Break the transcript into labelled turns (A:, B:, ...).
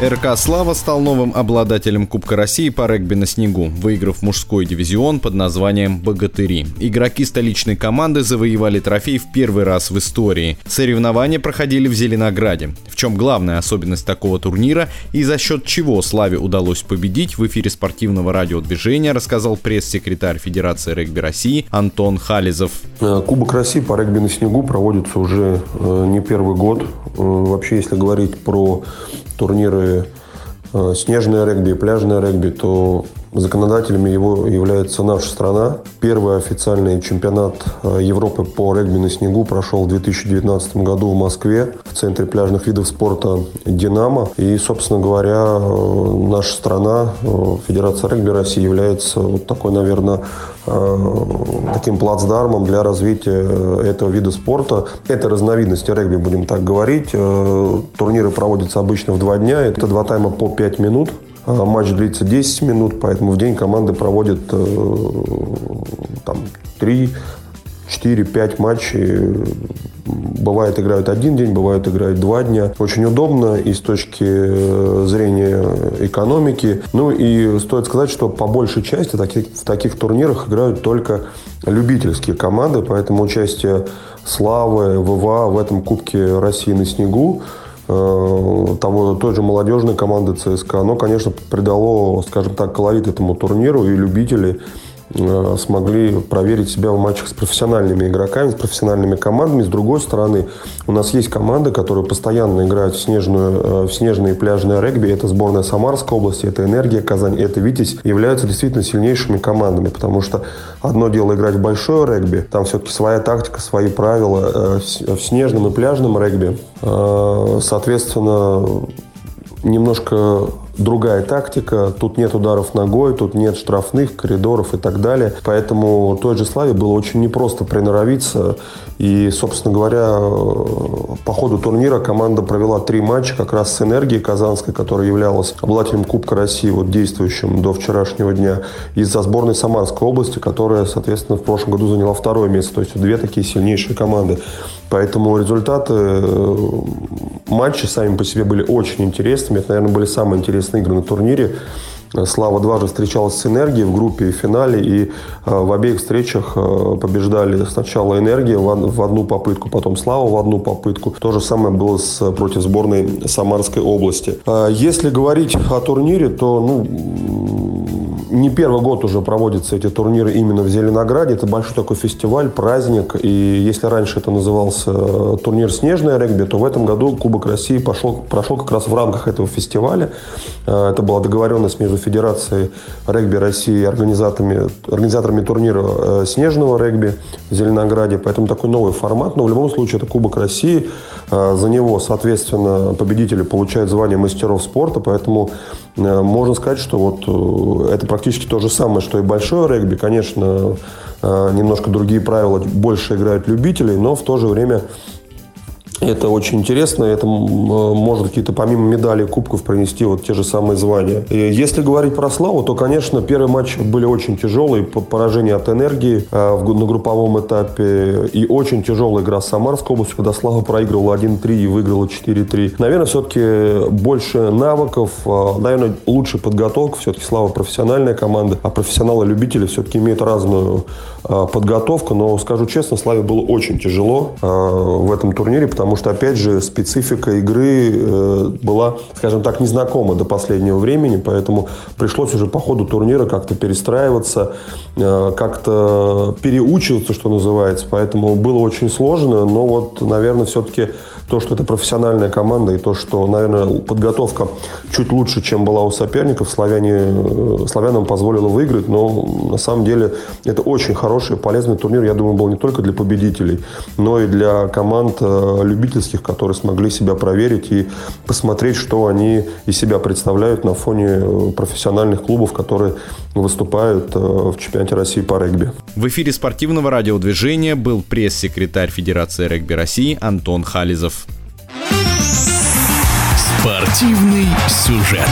A: РК «Слава» стал новым обладателем Кубка России по регби на снегу, выиграв мужской дивизион под названием «Богатыри». Игроки столичной команды завоевали трофей в первый раз в истории. Соревнования проходили в Зеленограде. В чем главная особенность такого турнира и за счет чего «Славе» удалось победить, в эфире спортивного радиодвижения рассказал пресс-секретарь Федерации регби России Антон Хализов.
B: Э, Кубок России по регби на снегу проводится уже э, не первый год. Э, вообще, если говорить про турниры э, снежное регби пляжное регби, то законодателями его является наша страна. Первый официальный чемпионат э, Европы по регби на снегу прошел в 2019 году в Москве в Центре пляжных видов спорта «Динамо». И, собственно говоря, э, наша страна, Федерация регби России является вот такой, наверное, таким плацдармом для развития этого вида спорта. Это разновидности регби, будем так говорить. Турниры проводятся обычно в два дня. Это два тайма по 5 минут. Матч длится 10 минут, поэтому в день команды проводят там, 3, 4, 5 матчей. Бывает играют один день, бывает играют два дня. Очень удобно и с точки зрения экономики. Ну и стоит сказать, что по большей части таких, в таких турнирах играют только любительские команды, поэтому участие Славы, ВВА в этом Кубке России на снегу того, той же молодежной команды ЦСКА. Оно, конечно, придало, скажем так, колорит этому турниру, и любители Э, смогли проверить себя в матчах с профессиональными игроками, с профессиональными командами. С другой стороны, у нас есть команды, которые постоянно играют в, снежную, э, в снежные пляжные регби. Это сборная Самарской области, это Энергия Казань, это Витязь. Являются действительно сильнейшими командами, потому что одно дело играть в большое регби, там все-таки своя тактика, свои правила. Э, в снежном и пляжном регби, соответственно, немножко другая тактика. Тут нет ударов ногой, тут нет штрафных, коридоров и так далее. Поэтому той же Славе было очень непросто приноровиться. И, собственно говоря, по ходу турнира команда провела три матча как раз с «Энергией» Казанской, которая являлась обладателем Кубка России, вот действующим до вчерашнего дня, и за сборной Самарской области, которая, соответственно, в прошлом году заняла второе место. То есть две такие сильнейшие команды. Поэтому результаты э, матча сами по себе были очень интересными. Это, наверное, были самые интересные игры на турнире. Слава дважды встречалась с «Энергией» в группе и в финале, и э, в обеих встречах э, побеждали сначала «Энергия» в одну попытку, потом «Слава» в одну попытку. То же самое было с, против сборной Самарской области. Если говорить о турнире, то ну, не первый год уже проводятся эти турниры именно в Зеленограде. Это большой такой фестиваль, праздник. И если раньше это назывался э, турнир «Снежное регби», то в этом году Кубок России пошел, прошел как раз в рамках этого фестиваля. Э, это была договоренность между Федерацией регби России и организаторами, организаторами турнира э, «Снежного регби» в Зеленограде. Поэтому такой новый формат. Но в любом случае это Кубок России. За него, соответственно, победители получают звание мастеров спорта. Поэтому можно сказать, что вот это практически то же самое, что и большое регби. Конечно, э, немножко другие правила, больше играют любителей, но в то же время это очень интересно, это может какие-то помимо медалей, кубков принести вот те же самые звания. Если говорить про Славу, то, конечно, первые матчи были очень тяжелые, поражение от энергии э, на групповом этапе и очень тяжелая игра с Самарской областью, когда Слава проигрывала 1-3 и выиграла 4-3. Наверное, все-таки больше навыков, э, наверное, лучше подготовка. Все-таки Слава профессиональная команда, а профессионалы-любители все-таки имеют разную э, подготовку. Но, скажу честно, Славе было очень тяжело в этом турнире, потому потому что, опять же, специфика игры э, была, скажем так, незнакома до последнего времени, поэтому пришлось уже по ходу турнира как-то перестраиваться, э, как-то переучиваться, что называется, поэтому было очень сложно, но вот, наверное, все-таки то, что это профессиональная команда и то, что, наверное, подготовка чуть лучше, чем была у соперников, славяне, э, славянам позволило выиграть, но на самом деле это очень хороший, полезный турнир, я думаю, был не только для победителей, но и для команд э, любительских, которые смогли себя проверить и посмотреть, что они из себя представляют на фоне э, профессиональных клубов, которые выступают в чемпионате России по регби.
A: В эфире спортивного радиодвижения был пресс-секретарь Федерации регби России Антон Хализов.
C: Спортивный сюжет.